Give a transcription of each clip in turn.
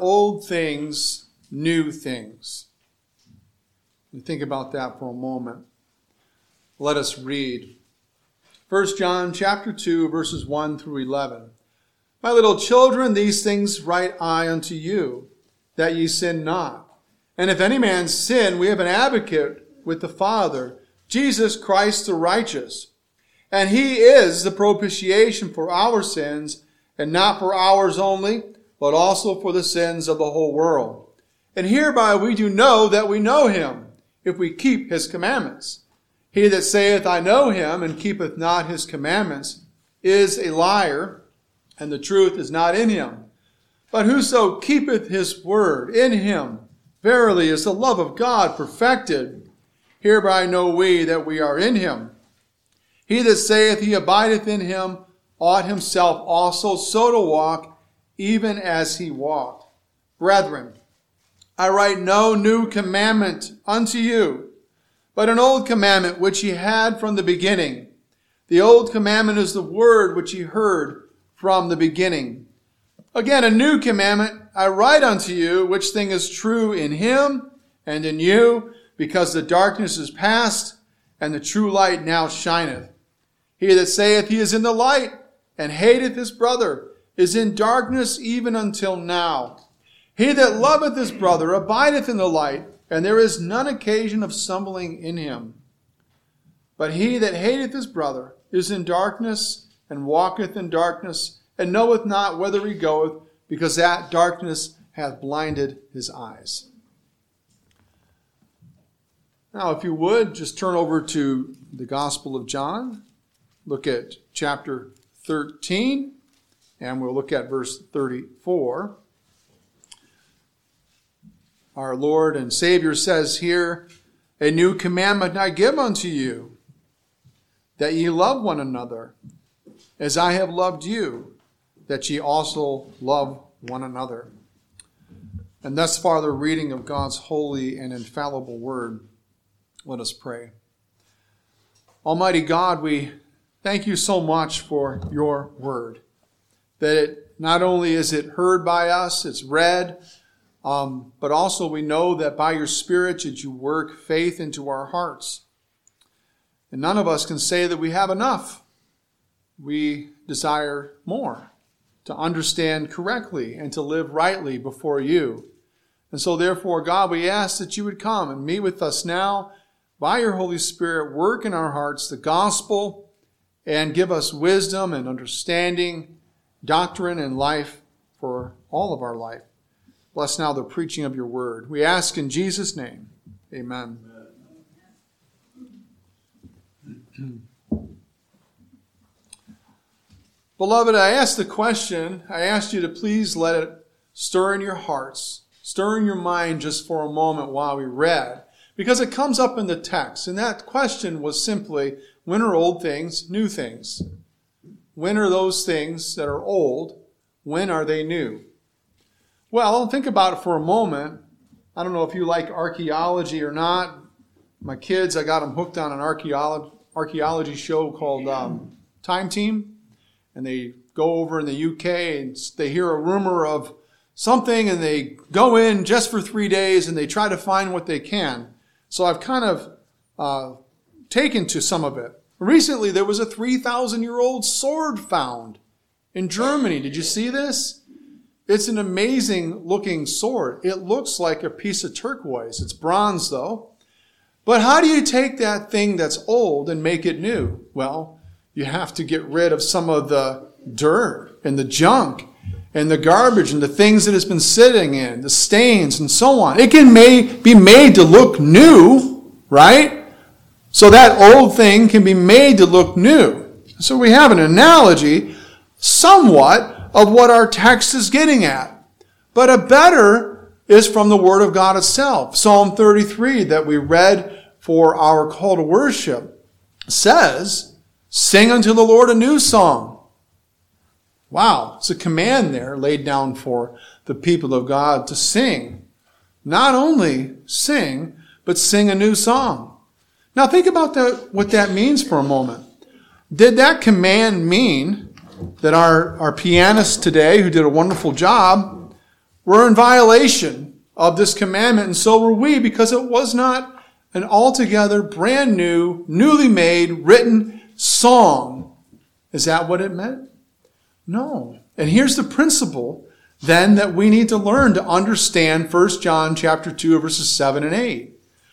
old things new things. And think about that for a moment. Let us read. 1 John chapter 2 verses 1 through 11. My little children, these things write I unto you, that ye sin not. And if any man sin, we have an advocate with the Father, Jesus Christ the righteous. And he is the propitiation for our sins, and not for ours only, but also for the sins of the whole world. And hereby we do know that we know him, if we keep his commandments. He that saith, I know him, and keepeth not his commandments, is a liar, and the truth is not in him. But whoso keepeth his word in him, verily is the love of God perfected. Hereby know we that we are in him. He that saith he abideth in him ought himself also so to walk, even as he walked. Brethren, I write no new commandment unto you, but an old commandment which ye had from the beginning. The old commandment is the word which ye heard from the beginning. Again, a new commandment I write unto you, which thing is true in him and in you, because the darkness is past and the true light now shineth. He that saith he is in the light and hateth his brother is in darkness even until now. He that loveth his brother abideth in the light, and there is none occasion of stumbling in him. But he that hateth his brother is in darkness and walketh in darkness, and knoweth not whither he goeth, because that darkness hath blinded his eyes. Now, if you would, just turn over to the Gospel of John. Look at chapter 13, and we'll look at verse 34. Our Lord and Savior says here, A new commandment I give unto you, that ye love one another as I have loved you, that ye also love one another. And thus far, the reading of God's holy and infallible word. Let us pray. Almighty God, we thank you so much for your word. That it not only is it heard by us, it's read, um, but also we know that by your Spirit that you work faith into our hearts. And none of us can say that we have enough we desire more to understand correctly and to live rightly before you. And so, therefore, God, we ask that you would come and meet with us now by your Holy Spirit, work in our hearts the gospel, and give us wisdom and understanding, doctrine, and life for all of our life. Bless now the preaching of your word. We ask in Jesus' name. Amen. Beloved, I asked the question, I asked you to please let it stir in your hearts, stir in your mind just for a moment while we read, because it comes up in the text. And that question was simply, when are old things new things? When are those things that are old, when are they new? Well, think about it for a moment. I don't know if you like archaeology or not. My kids, I got them hooked on an archaeology, show called um, Time Team and they go over in the UK and they hear a rumor of something and they go in just for three days and they try to find what they can. So I've kind of uh, taken to some of it. Recently, there was a 3,000 year old sword found in Germany. Did you see this? It's an amazing looking sword. It looks like a piece of turquoise. It's bronze though. But how do you take that thing that's old and make it new? Well, you have to get rid of some of the dirt and the junk and the garbage and the things that it's been sitting in, the stains and so on. It can may, be made to look new, right? So that old thing can be made to look new. So we have an analogy somewhat of what our text is getting at. But a better is from the Word of God itself. Psalm 33 that we read for our call to worship says, Sing unto the Lord a new song. Wow, it's a command there laid down for the people of God to sing. Not only sing, but sing a new song. Now think about that, what that means for a moment. Did that command mean that our, our pianist today, who did a wonderful job, were in violation of this commandment, and so were we, because it was not an altogether brand new, newly made, written song. Is that what it meant? No. And here's the principle then that we need to learn to understand 1 John chapter 2 verses 7 and 8.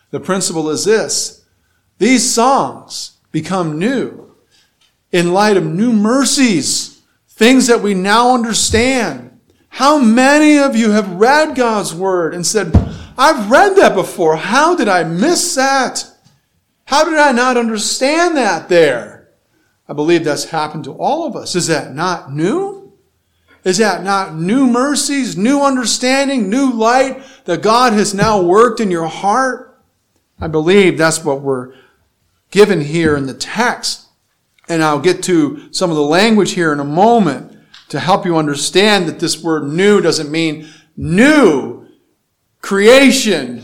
The principle is this. These songs become new in light of new mercies, things that we now understand. How many of you have read God's word and said, I've read that before. How did I miss that? How did I not understand that there? I believe that's happened to all of us. Is that not new? Is that not new mercies, new understanding, new light that God has now worked in your heart? I believe that's what we're given here in the text. And I'll get to some of the language here in a moment to help you understand that this word new doesn't mean new creation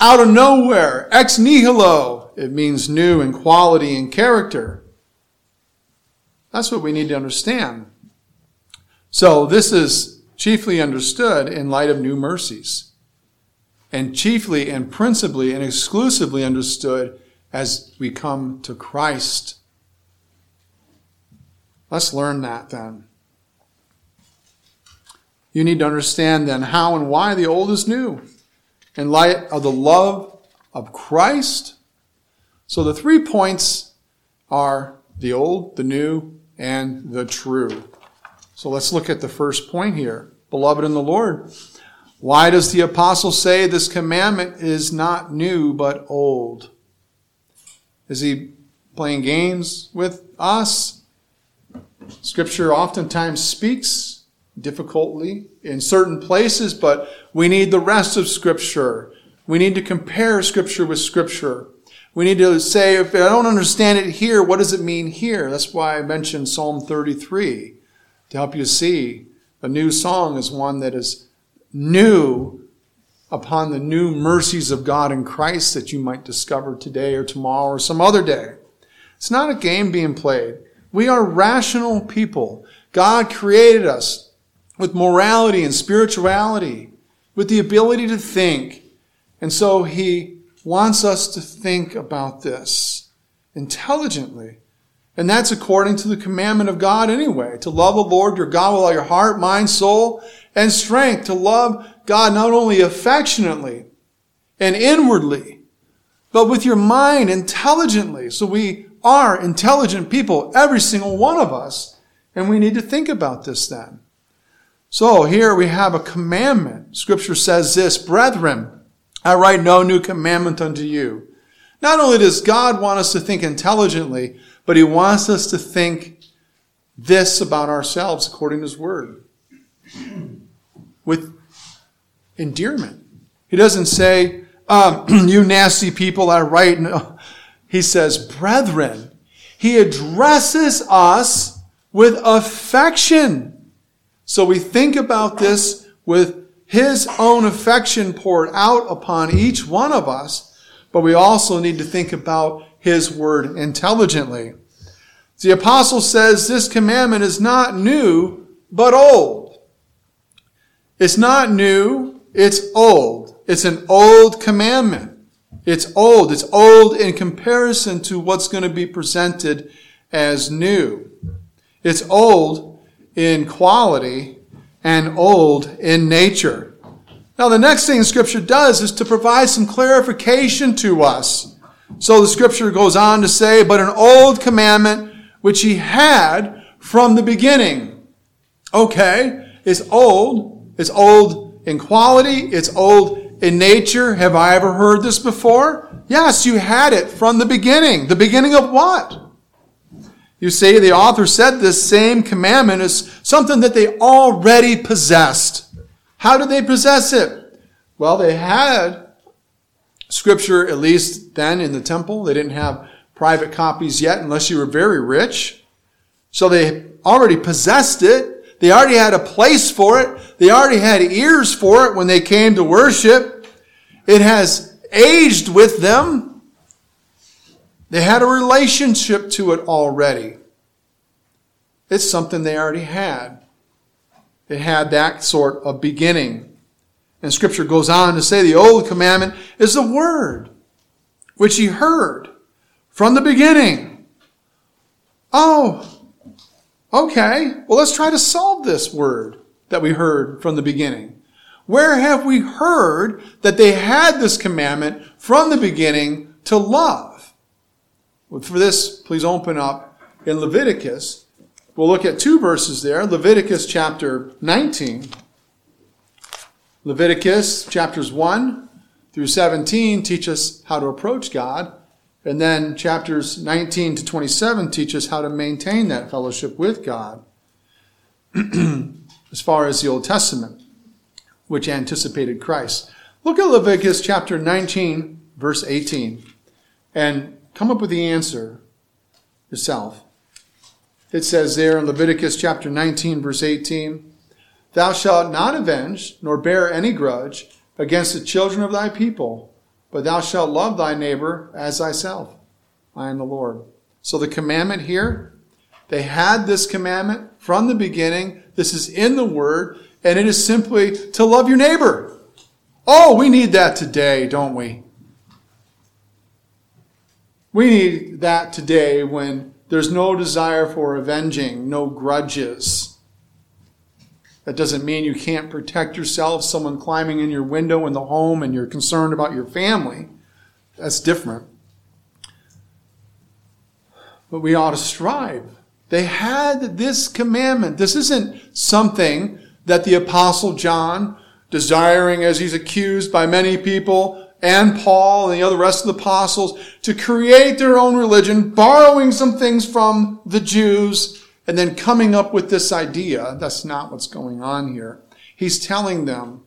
out of nowhere, ex nihilo. It means new in quality and character. That's what we need to understand. So this is chiefly understood in light of new mercies, and chiefly and principally and exclusively understood as we come to Christ. Let's learn that then. You need to understand then how and why the old is new in light of the love of Christ. So the three points are the old, the new, and the true. So let's look at the first point here. Beloved in the Lord, why does the apostle say this commandment is not new but old? Is he playing games with us? Scripture oftentimes speaks difficultly in certain places, but we need the rest of Scripture. We need to compare Scripture with Scripture. We need to say, if I don't understand it here, what does it mean here? That's why I mentioned Psalm 33 to help you see. A new song is one that is new upon the new mercies of God in Christ that you might discover today or tomorrow or some other day. It's not a game being played. We are rational people. God created us with morality and spirituality, with the ability to think. And so He wants us to think about this intelligently. And that's according to the commandment of God anyway, to love the Lord your God with all your heart, mind, soul, and strength, to love God not only affectionately and inwardly, but with your mind intelligently. So we are intelligent people, every single one of us, and we need to think about this then. So here we have a commandment. Scripture says this, brethren, I write no new commandment unto you. Not only does God want us to think intelligently, but he wants us to think this about ourselves according to his word. With endearment. He doesn't say, um, you nasty people are right. No. He says, brethren. He addresses us with affection. So we think about this with his own affection poured out upon each one of us, but we also need to think about his word intelligently. The apostle says this commandment is not new, but old. It's not new, it's old. It's an old commandment. It's old. It's old in comparison to what's going to be presented as new. It's old in quality and old in nature. Now, the next thing Scripture does is to provide some clarification to us. So the Scripture goes on to say, but an old commandment which he had from the beginning. Okay, it's old. It's old in quality, it's old in nature. Have I ever heard this before? Yes, you had it from the beginning. The beginning of what? You see, the author said this same commandment is something that they already possessed. How did they possess it? Well, they had scripture, at least then in the temple. They didn't have private copies yet unless you were very rich. So they already possessed it. They already had a place for it. They already had ears for it when they came to worship. It has aged with them. They had a relationship to it already. It's something they already had. It had that sort of beginning. And scripture goes on to say the old commandment is the word which he heard from the beginning. Oh, okay. Well, let's try to solve this word that we heard from the beginning. Where have we heard that they had this commandment from the beginning to love? Well, for this, please open up in Leviticus. We'll look at two verses there. Leviticus chapter 19. Leviticus chapters 1 through 17 teach us how to approach God. And then chapters 19 to 27 teach us how to maintain that fellowship with God. as far as the Old Testament, which anticipated Christ. Look at Leviticus chapter 19, verse 18, and come up with the answer yourself. It says there in Leviticus chapter 19, verse 18, Thou shalt not avenge, nor bear any grudge against the children of thy people, but thou shalt love thy neighbor as thyself. I am the Lord. So the commandment here, they had this commandment from the beginning. This is in the Word, and it is simply to love your neighbor. Oh, we need that today, don't we? We need that today when there's no desire for avenging, no grudges. That doesn't mean you can't protect yourself, someone climbing in your window in the home and you're concerned about your family. That's different. But we ought to strive. They had this commandment. This isn't something that the apostle John, desiring as he's accused by many people, and Paul and the other rest of the apostles to create their own religion, borrowing some things from the Jews and then coming up with this idea. That's not what's going on here. He's telling them,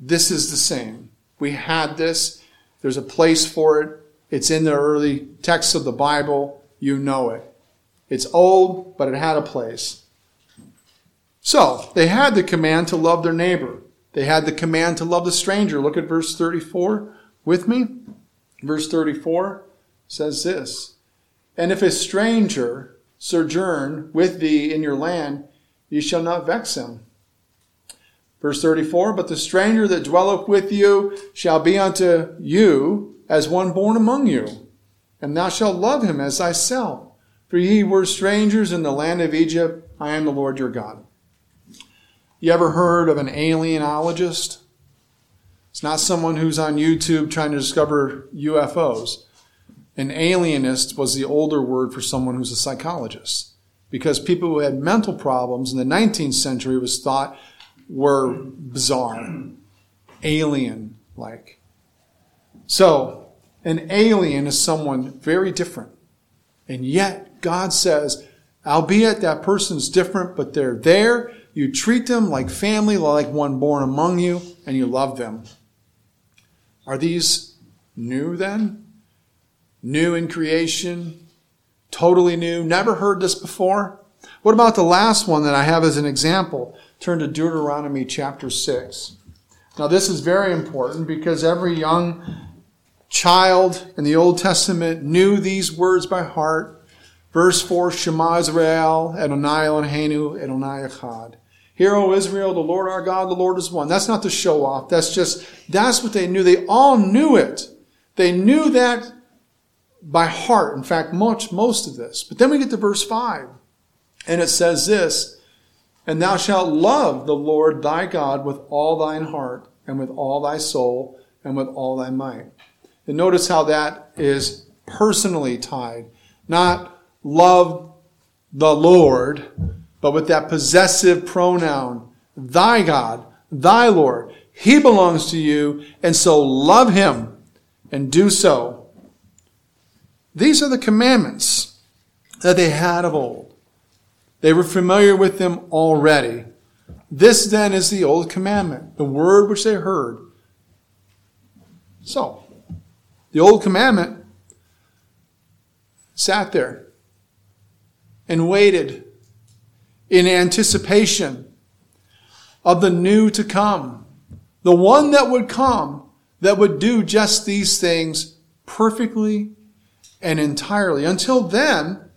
this is the same. We had this. There's a place for it. It's in the early texts of the Bible. You know it. It's old, but it had a place. So, they had the command to love their neighbor. They had the command to love the stranger. Look at verse 34 with me. Verse 34 says this And if a stranger sojourn with thee in your land, ye shall not vex him. Verse 34 But the stranger that dwelleth with you shall be unto you as one born among you, and thou shalt love him as thyself. For ye were strangers in the land of Egypt. I am the Lord your God. You ever heard of an alienologist? It's not someone who's on YouTube trying to discover UFOs. An alienist was the older word for someone who's a psychologist. Because people who had mental problems in the 19th century was thought were bizarre, alien like. So, an alien is someone very different. And yet, God says, albeit that person's different, but they're there, you treat them like family, like one born among you, and you love them. Are these new then? New in creation? Totally new? Never heard this before? What about the last one that I have as an example? Turn to Deuteronomy chapter 6. Now, this is very important because every young child in the Old Testament knew these words by heart. Verse 4, Shema Israel, Adonai Eloheinu, Adonai Echad. Hear, O Israel, the Lord our God, the Lord is one. That's not the show off. That's just, that's what they knew. They all knew it. They knew that by heart. In fact, much, most of this. But then we get to verse 5. And it says this, And thou shalt love the Lord thy God with all thine heart, and with all thy soul, and with all thy might. And notice how that is personally tied. Not love the Lord, but with that possessive pronoun, thy God, thy Lord. He belongs to you, and so love him and do so. These are the commandments that they had of old. They were familiar with them already. This then is the old commandment, the word which they heard. So, the old commandment sat there and waited in anticipation of the new to come, the one that would come that would do just these things perfectly and entirely. Until then,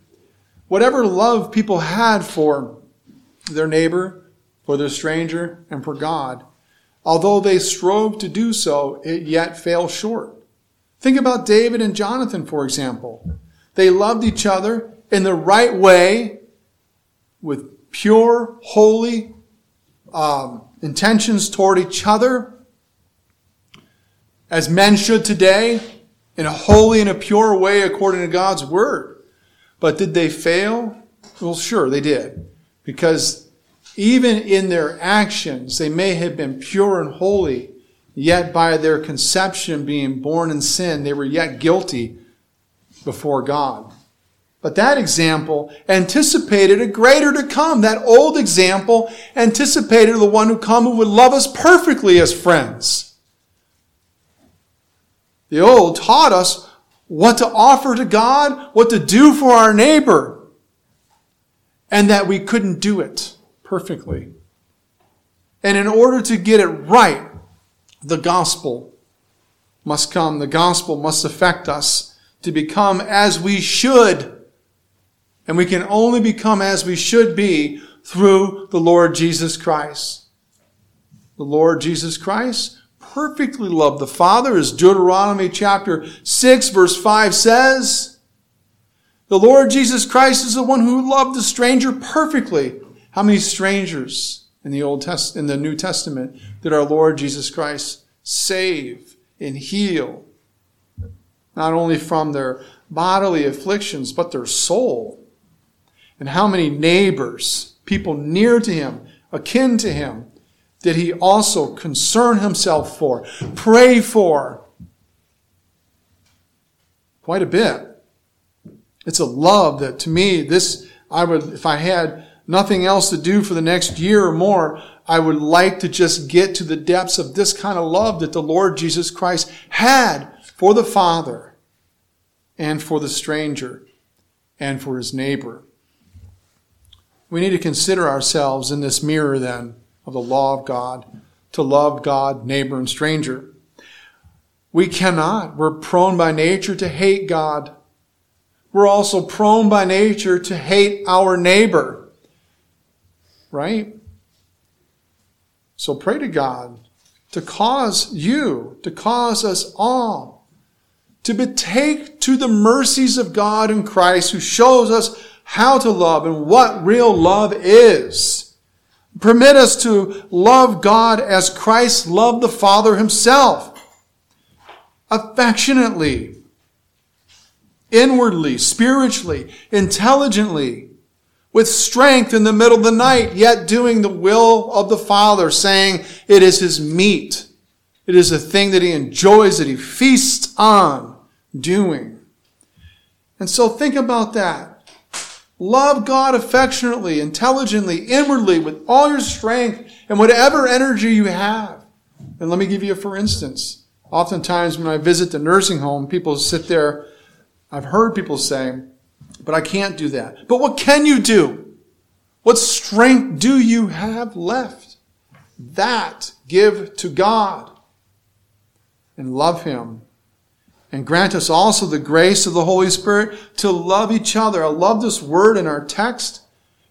whatever love people had for their neighbor, for their stranger, and for God, although they strove to do so, it yet fell short. Think about David and Jonathan, for example. They loved each other in the right way with pure, holy um, intentions toward each other, as men should today, in a holy and a pure way according to God's word. But did they fail? Well, sure, they did. Because even in their actions, they may have been pure and holy, yet by their conception being born in sin, they were yet guilty before God. But that example anticipated a greater to come. That old example anticipated the one who come who would love us perfectly as friends. The old taught us what to offer to God, what to do for our neighbor, and that we couldn't do it perfectly. And in order to get it right, the gospel must come. The gospel must affect us to become as we should and we can only become as we should be through the Lord Jesus Christ. The Lord Jesus Christ perfectly loved the Father, as Deuteronomy chapter 6 verse 5 says. The Lord Jesus Christ is the one who loved the stranger perfectly. How many strangers in the Old Test in the New Testament did our Lord Jesus Christ save and heal? Not only from their bodily afflictions, but their soul. And how many neighbors, people near to him, akin to him, did he also concern himself for, pray for? Quite a bit. It's a love that to me, this, I would, if I had nothing else to do for the next year or more, I would like to just get to the depths of this kind of love that the Lord Jesus Christ had for the Father and for the stranger and for his neighbor. We need to consider ourselves in this mirror then of the law of God to love God, neighbor, and stranger. We cannot. We're prone by nature to hate God. We're also prone by nature to hate our neighbor. Right? So pray to God to cause you, to cause us all to betake to the mercies of God in Christ who shows us how to love and what real love is. Permit us to love God as Christ loved the Father himself. Affectionately, inwardly, spiritually, intelligently, with strength in the middle of the night, yet doing the will of the Father, saying it is his meat. It is a thing that he enjoys, that he feasts on doing. And so think about that. Love God affectionately, intelligently, inwardly, with all your strength and whatever energy you have. And let me give you a for instance. Oftentimes when I visit the nursing home, people sit there. I've heard people say, but I can't do that. But what can you do? What strength do you have left? That give to God and love Him and grant us also the grace of the Holy Spirit to love each other. I love this word in our text.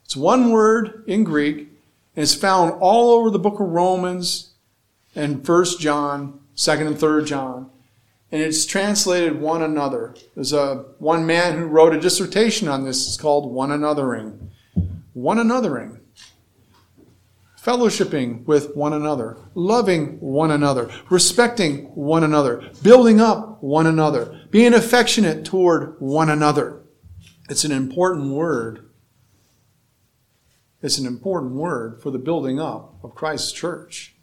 It's one word in Greek, and it's found all over the book of Romans and 1 John, 2nd and 3rd John. And it's translated one another. There's a one man who wrote a dissertation on this. It's called one anothering. One anothering fellowshipping with one another, loving one another, respecting one another, building up one another, being affectionate toward one another. It's an important word. It's an important word for the building up of Christ's church.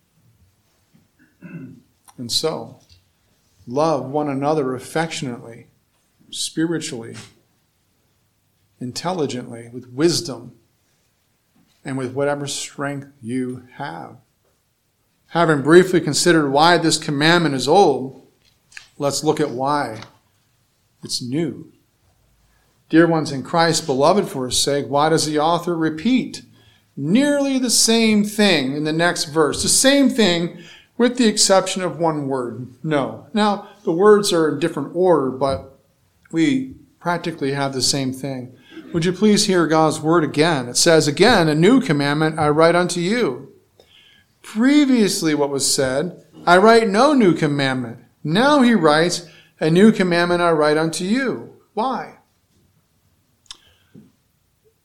And so, love one another affectionately, spiritually, intelligently, with wisdom and with whatever strength you have. Having briefly considered why this commandment is old, let's look at why it's new. Dear ones in Christ, beloved for his sake, why does the author repeat nearly the same thing in the next verse? The same thing with the exception of one word, no. Now, the words are in different order, but we practically have the same thing. Would you please hear God's word again? It says, Again, a new commandment I write unto you. previously what was said, I write no new commandment. Now he writes, a new commandment I write unto you. Why?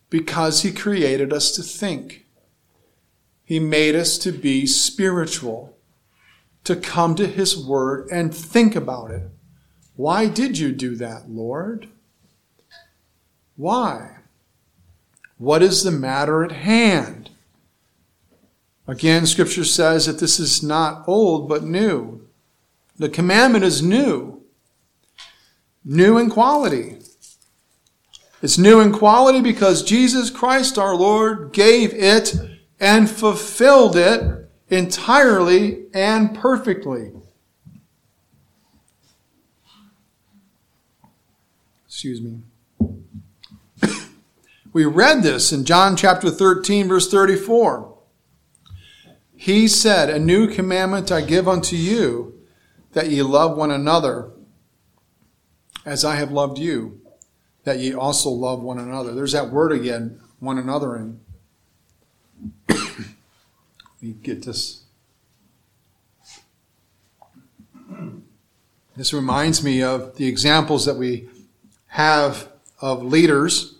Because he created us to think. He made us to be spiritual, to come to his word and think about it. Why did you do that, Lord? Why? What is the matter at hand? Again, Scripture says that this is not old, but new. The commandment is new, new in quality. It's new in quality because Jesus Christ our Lord gave it and fulfilled it entirely and perfectly. Excuse me. We read this in John chapter 13, verse 34. He said, A new commandment I give unto you, that ye love one another as I have loved you, that ye also love one another. There's that word again, one another. And we get this. This reminds me of the examples that we have of leaders.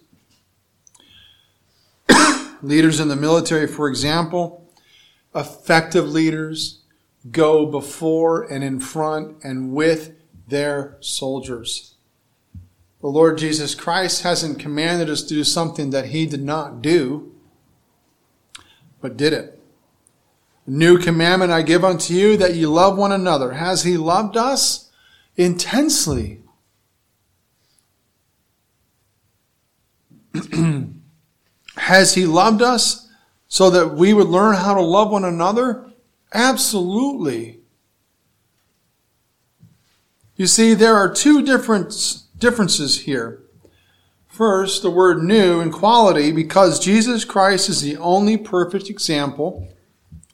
Leaders in the military, for example effective leaders go before and in front and with their soldiers. The Lord Jesus Christ hasn't commanded us to do something that he did not do, but did it. new commandment I give unto you that ye love one another. Has he loved us? Intensely. Has he loved us? so that we would learn how to love one another? Absolutely. You see, there are two different differences here. First, the word new in quality because Jesus Christ is the only perfect example.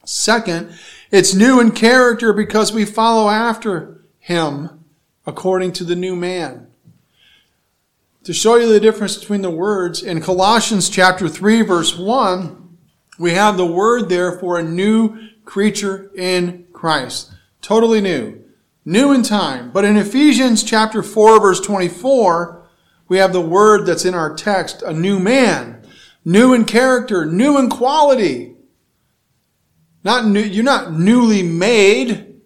Second, it's new in character because we follow after him according to the new man. To show you the difference between the words, in Colossians chapter 3 verse 1, we have the word there for a new creature in Christ. Totally new. New in time. But in Ephesians chapter 4 verse 24, we have the word that's in our text, a new man. New in character, new in quality. Not new, you're not newly made,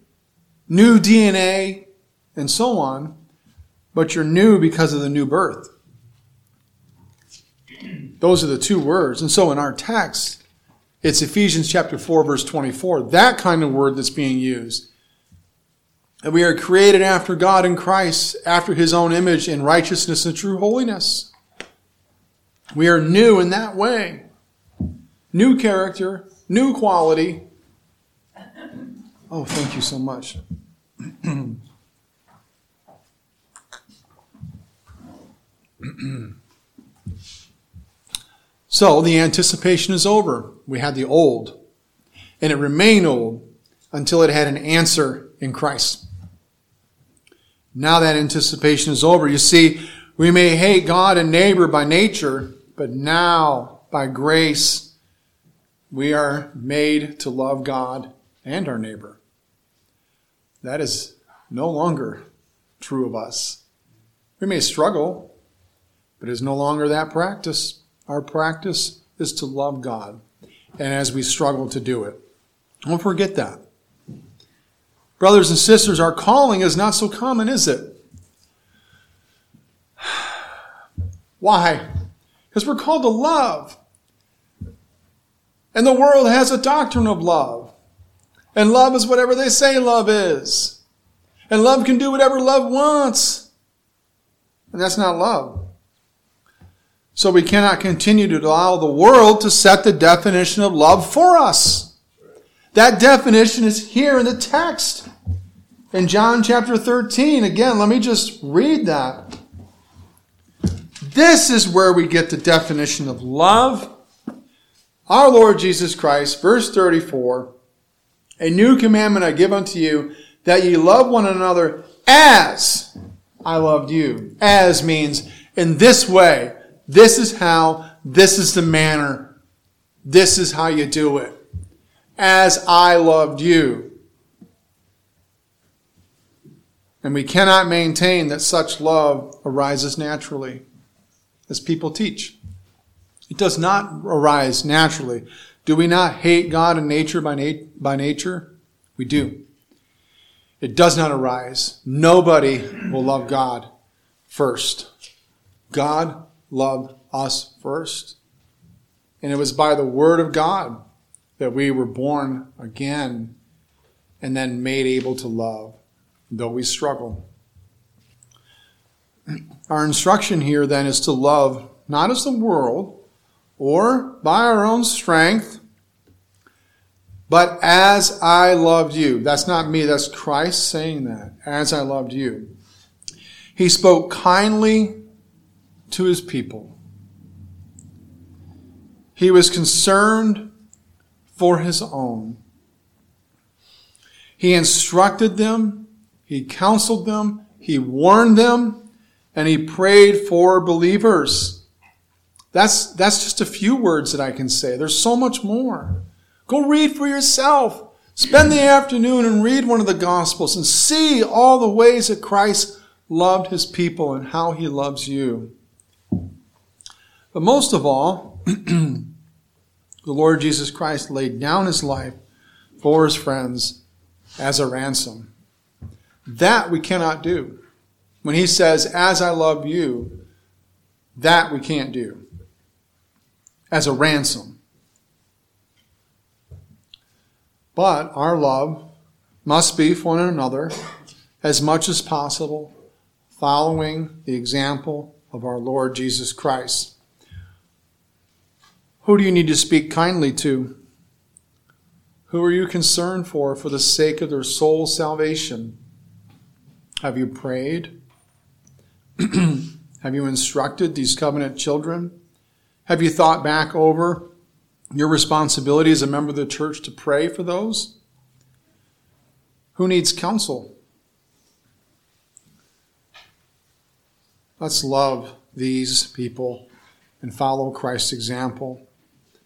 new DNA, and so on, but you're new because of the new birth. Those are the two words. And so in our text, it's Ephesians chapter 4 verse 24. That kind of word that's being used. And we are created after God in Christ, after his own image in righteousness and true holiness. We are new in that way. New character, new quality. Oh, thank you so much. So the anticipation is over. We had the old, and it remained old until it had an answer in Christ. Now that anticipation is over. You see, we may hate God and neighbor by nature, but now, by grace, we are made to love God and our neighbor. That is no longer true of us. We may struggle, but it is no longer that practice. Our practice is to love God, and as we struggle to do it, don't forget that. Brothers and sisters, our calling is not so common, is it? Why? Because we're called to love. And the world has a doctrine of love. And love is whatever they say love is. And love can do whatever love wants. And that's not love. So we cannot continue to allow the world to set the definition of love for us. That definition is here in the text. In John chapter 13, again, let me just read that. This is where we get the definition of love. Our Lord Jesus Christ, verse 34, a new commandment I give unto you, that ye love one another as I loved you. As means in this way. This is how, this is the manner, this is how you do it. as I loved you. And we cannot maintain that such love arises naturally, as people teach. It does not arise naturally. Do we not hate God and nature by, nat- by nature? We do. It does not arise. Nobody will love God first. God loved us first. And it was by the word of God that we were born again and then made able to love, though we struggle. Our instruction here then is to love not as the world or by our own strength, but as I loved you. That's not me, that's Christ saying that. As I loved you. He spoke kindly to his people. He was concerned for his own. He instructed them, he counseled them, he warned them, and he prayed for believers. That's, that's just a few words that I can say. There's so much more. Go read for yourself. Spend the afternoon and read one of the Gospels and see all the ways that Christ loved his people and how he loves you. But most of all, the Lord Jesus Christ laid down his life for his friends as a ransom. That we cannot do. When he says, As I love you, that we can't do. As a ransom. But our love must be for one another as much as possible, following the example of our Lord Jesus Christ. Who do you need to speak kindly to? Who are you concerned for for the sake of their soul's salvation? Have you prayed? Have you instructed these covenant children? Have you thought back over your responsibility as a member of the church to pray for those? Who needs counsel? Let's love these people and follow Christ's example.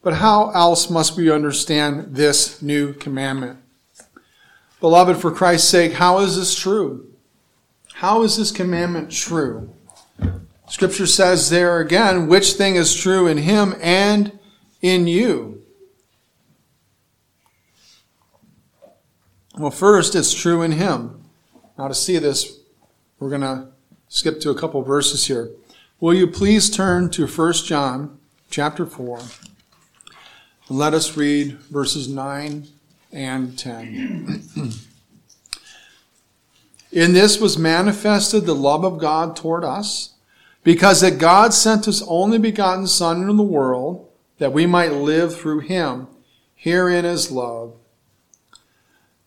But how else must we understand this new commandment? Beloved, for Christ's sake, how is this true? How is this commandment true? Scripture says there again, which thing is true in him and in you? Well, first, it's true in him. Now, to see this, we're going to skip to a couple verses here. Will you please turn to 1 John chapter 4 let us read verses 9 and 10. in this was manifested the love of God toward us, because that God sent his only begotten Son into the world that we might live through him. Herein is love.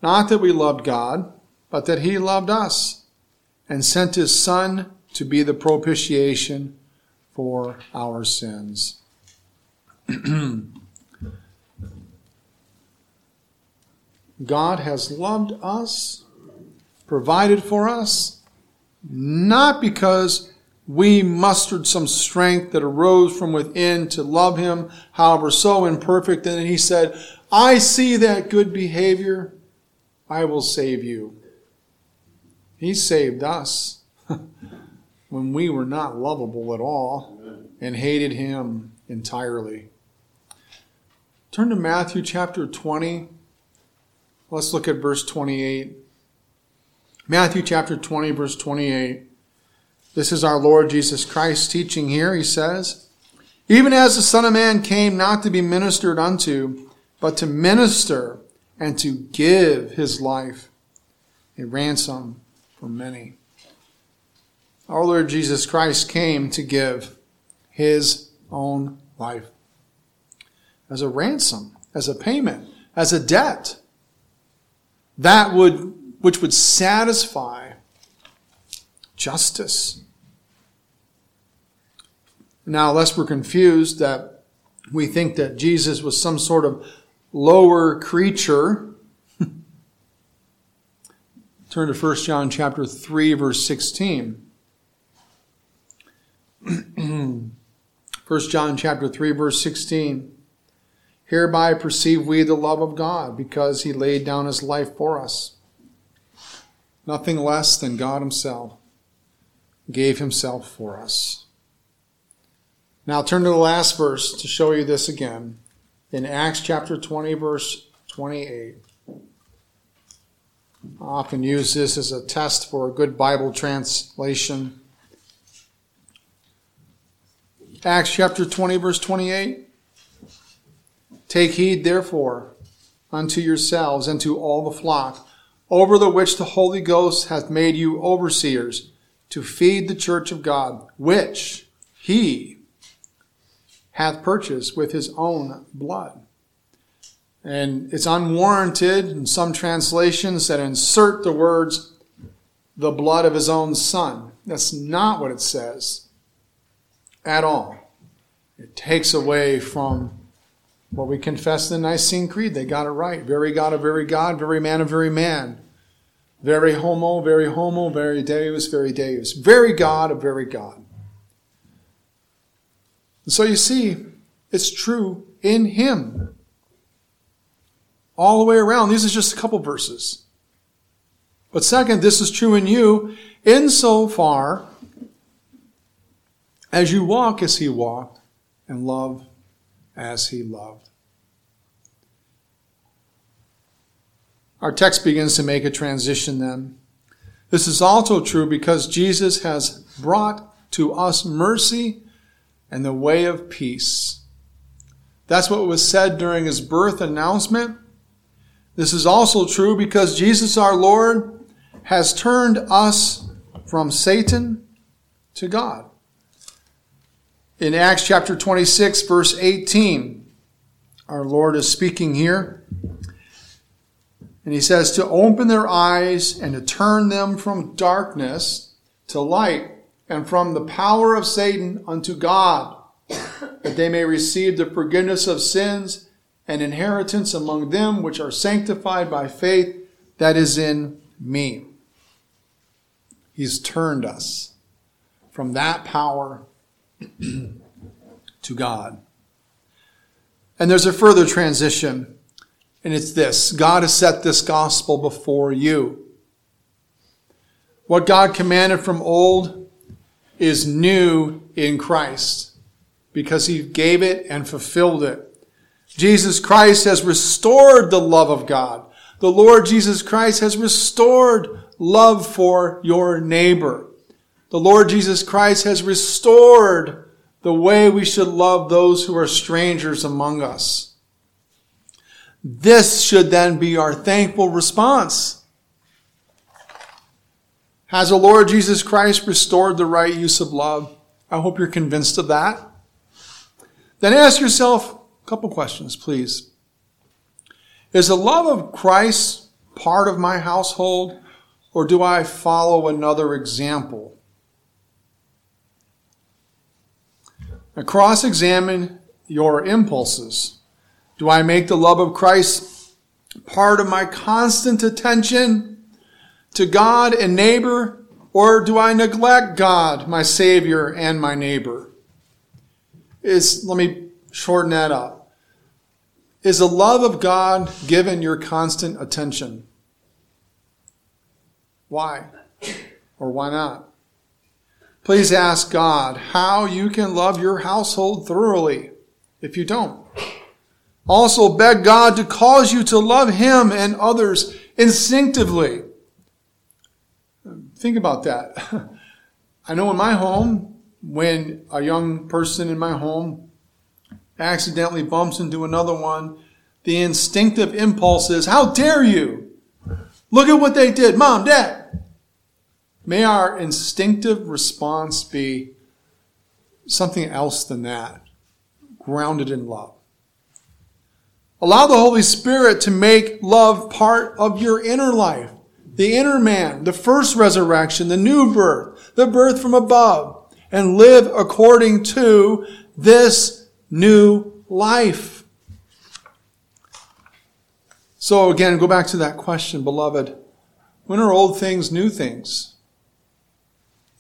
Not that we loved God, but that he loved us and sent his Son to be the propitiation for our sins. God has loved us, provided for us, not because we mustered some strength that arose from within to love him, however, so imperfect. And he said, I see that good behavior. I will save you. He saved us when we were not lovable at all and hated him entirely. Turn to Matthew chapter 20. Let's look at verse 28. Matthew chapter 20, verse 28. This is our Lord Jesus Christ teaching here. He says, Even as the Son of Man came not to be ministered unto, but to minister and to give his life a ransom for many. Our Lord Jesus Christ came to give his own life as a ransom, as a payment, as a debt. That would, which would satisfy justice now, lest we're confused that we think that Jesus was some sort of lower creature, turn to 1 John chapter 3 verse 16. 1 John chapter 3 verse 16. Hereby perceive we the love of God, because he laid down his life for us. Nothing less than God himself gave himself for us. Now turn to the last verse to show you this again. In Acts chapter 20, verse 28. I often use this as a test for a good Bible translation. Acts chapter 20, verse 28. Take heed, therefore, unto yourselves and to all the flock, over the which the Holy Ghost hath made you overseers, to feed the church of God, which he hath purchased with his own blood. And it's unwarranted in some translations that insert the words, the blood of his own son. That's not what it says at all. It takes away from what we confess the Nicene Creed. They got it right. Very God of very God, very man of very man. Very homo, very homo, very deus, very deus. Very God of very God. And so you see, it's true in Him. All the way around. These are just a couple verses. But second, this is true in you insofar as you walk as he walked and love as he loved. Our text begins to make a transition then. This is also true because Jesus has brought to us mercy and the way of peace. That's what was said during his birth announcement. This is also true because Jesus our Lord has turned us from Satan to God in Acts chapter 26, verse 18. Our Lord is speaking here. And he says, to open their eyes and to turn them from darkness to light and from the power of Satan unto God, that they may receive the forgiveness of sins and inheritance among them which are sanctified by faith that is in me. He's turned us from that power to God. And there's a further transition, and it's this God has set this gospel before you. What God commanded from old is new in Christ because he gave it and fulfilled it. Jesus Christ has restored the love of God. The Lord Jesus Christ has restored love for your neighbor. The Lord Jesus Christ has restored the way we should love those who are strangers among us. This should then be our thankful response. Has the Lord Jesus Christ restored the right use of love? I hope you're convinced of that. Then ask yourself a couple questions, please. Is the love of Christ part of my household, or do I follow another example? Cross examine your impulses. Do I make the love of Christ part of my constant attention to God and neighbor, or do I neglect God, my Savior, and my neighbor? Is, let me shorten that up. Is the love of God given your constant attention? Why? Or why not? Please ask God how you can love your household thoroughly if you don't. Also beg God to cause you to love Him and others instinctively. Think about that. I know in my home, when a young person in my home accidentally bumps into another one, the instinctive impulse is, How dare you? Look at what they did. Mom, Dad, May our instinctive response be something else than that, grounded in love. Allow the Holy Spirit to make love part of your inner life, the inner man, the first resurrection, the new birth, the birth from above, and live according to this new life. So again, go back to that question, beloved. When are old things new things?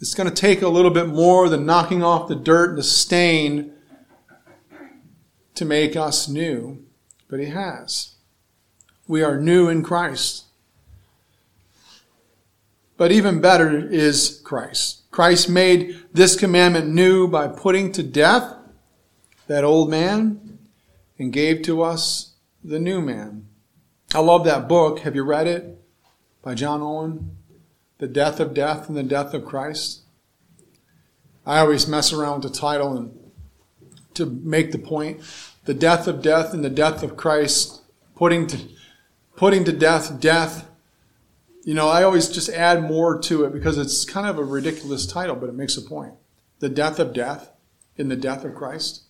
It's going to take a little bit more than knocking off the dirt and the stain to make us new. but He has. We are new in Christ. But even better is Christ. Christ made this commandment new by putting to death that old man and gave to us the new man. I love that book. Have you read it? By John Owen? The Death of Death and the Death of Christ. I always mess around with the title and to make the point. The death of death and the death of Christ, putting to, putting to death death. You know, I always just add more to it because it's kind of a ridiculous title, but it makes a point. The death of death in the death of Christ.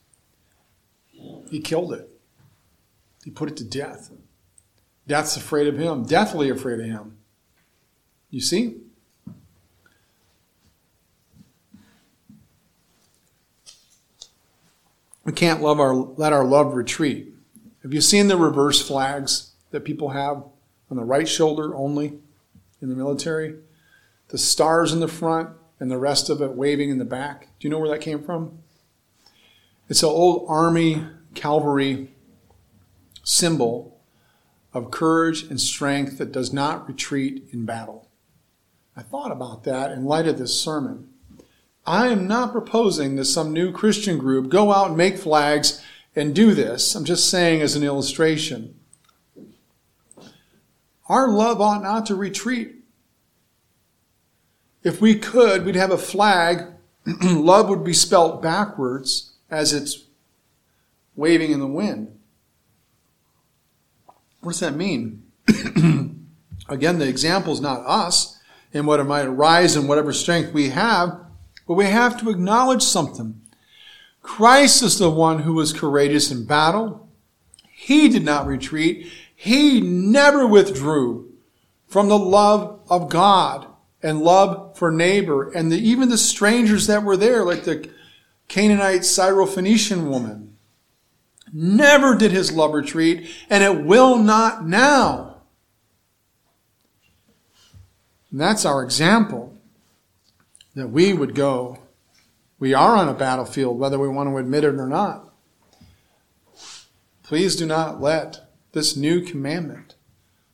He killed it. He put it to death. Death's afraid of him, deathly afraid of him. You see? We can't love our, let our love retreat. Have you seen the reverse flags that people have on the right shoulder only in the military? The stars in the front and the rest of it waving in the back. Do you know where that came from? It's an old army cavalry symbol of courage and strength that does not retreat in battle. I thought about that in light of this sermon. I am not proposing that some new Christian group go out and make flags and do this. I'm just saying as an illustration. Our love ought not to retreat. If we could, we'd have a flag. love would be spelt backwards as it's waving in the wind. What does that mean? Again, the example is not us and what it might arise in whatever strength we have, but we have to acknowledge something. Christ is the one who was courageous in battle. He did not retreat. He never withdrew from the love of God and love for neighbor and the, even the strangers that were there, like the Canaanite Syrophoenician woman. Never did his love retreat, and it will not now. And that's our example that we would go. We are on a battlefield, whether we want to admit it or not. Please do not let this new commandment,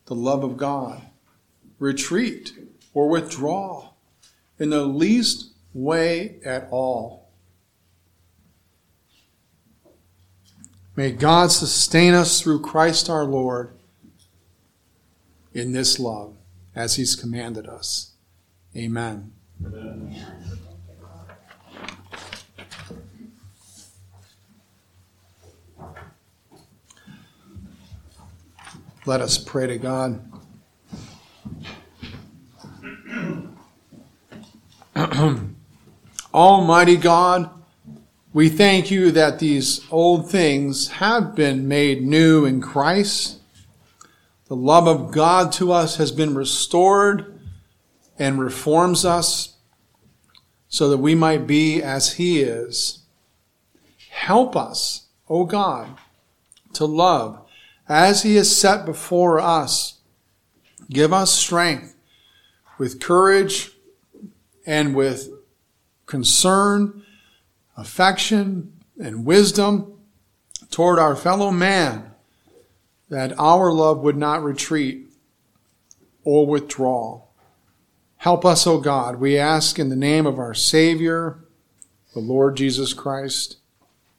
the love of God, retreat or withdraw in the least way at all. May God sustain us through Christ our Lord in this love as he's commanded us. Amen. Amen. Let us pray to God. Almighty God, we thank you that these old things have been made new in Christ. The love of God to us has been restored and reforms us so that we might be as He is. Help us, O God, to love as He has set before us. Give us strength with courage and with concern affection and wisdom toward our fellow man, that our love would not retreat or withdraw. Help us, O God, we ask in the name of our Savior, the Lord Jesus Christ.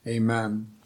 Amen.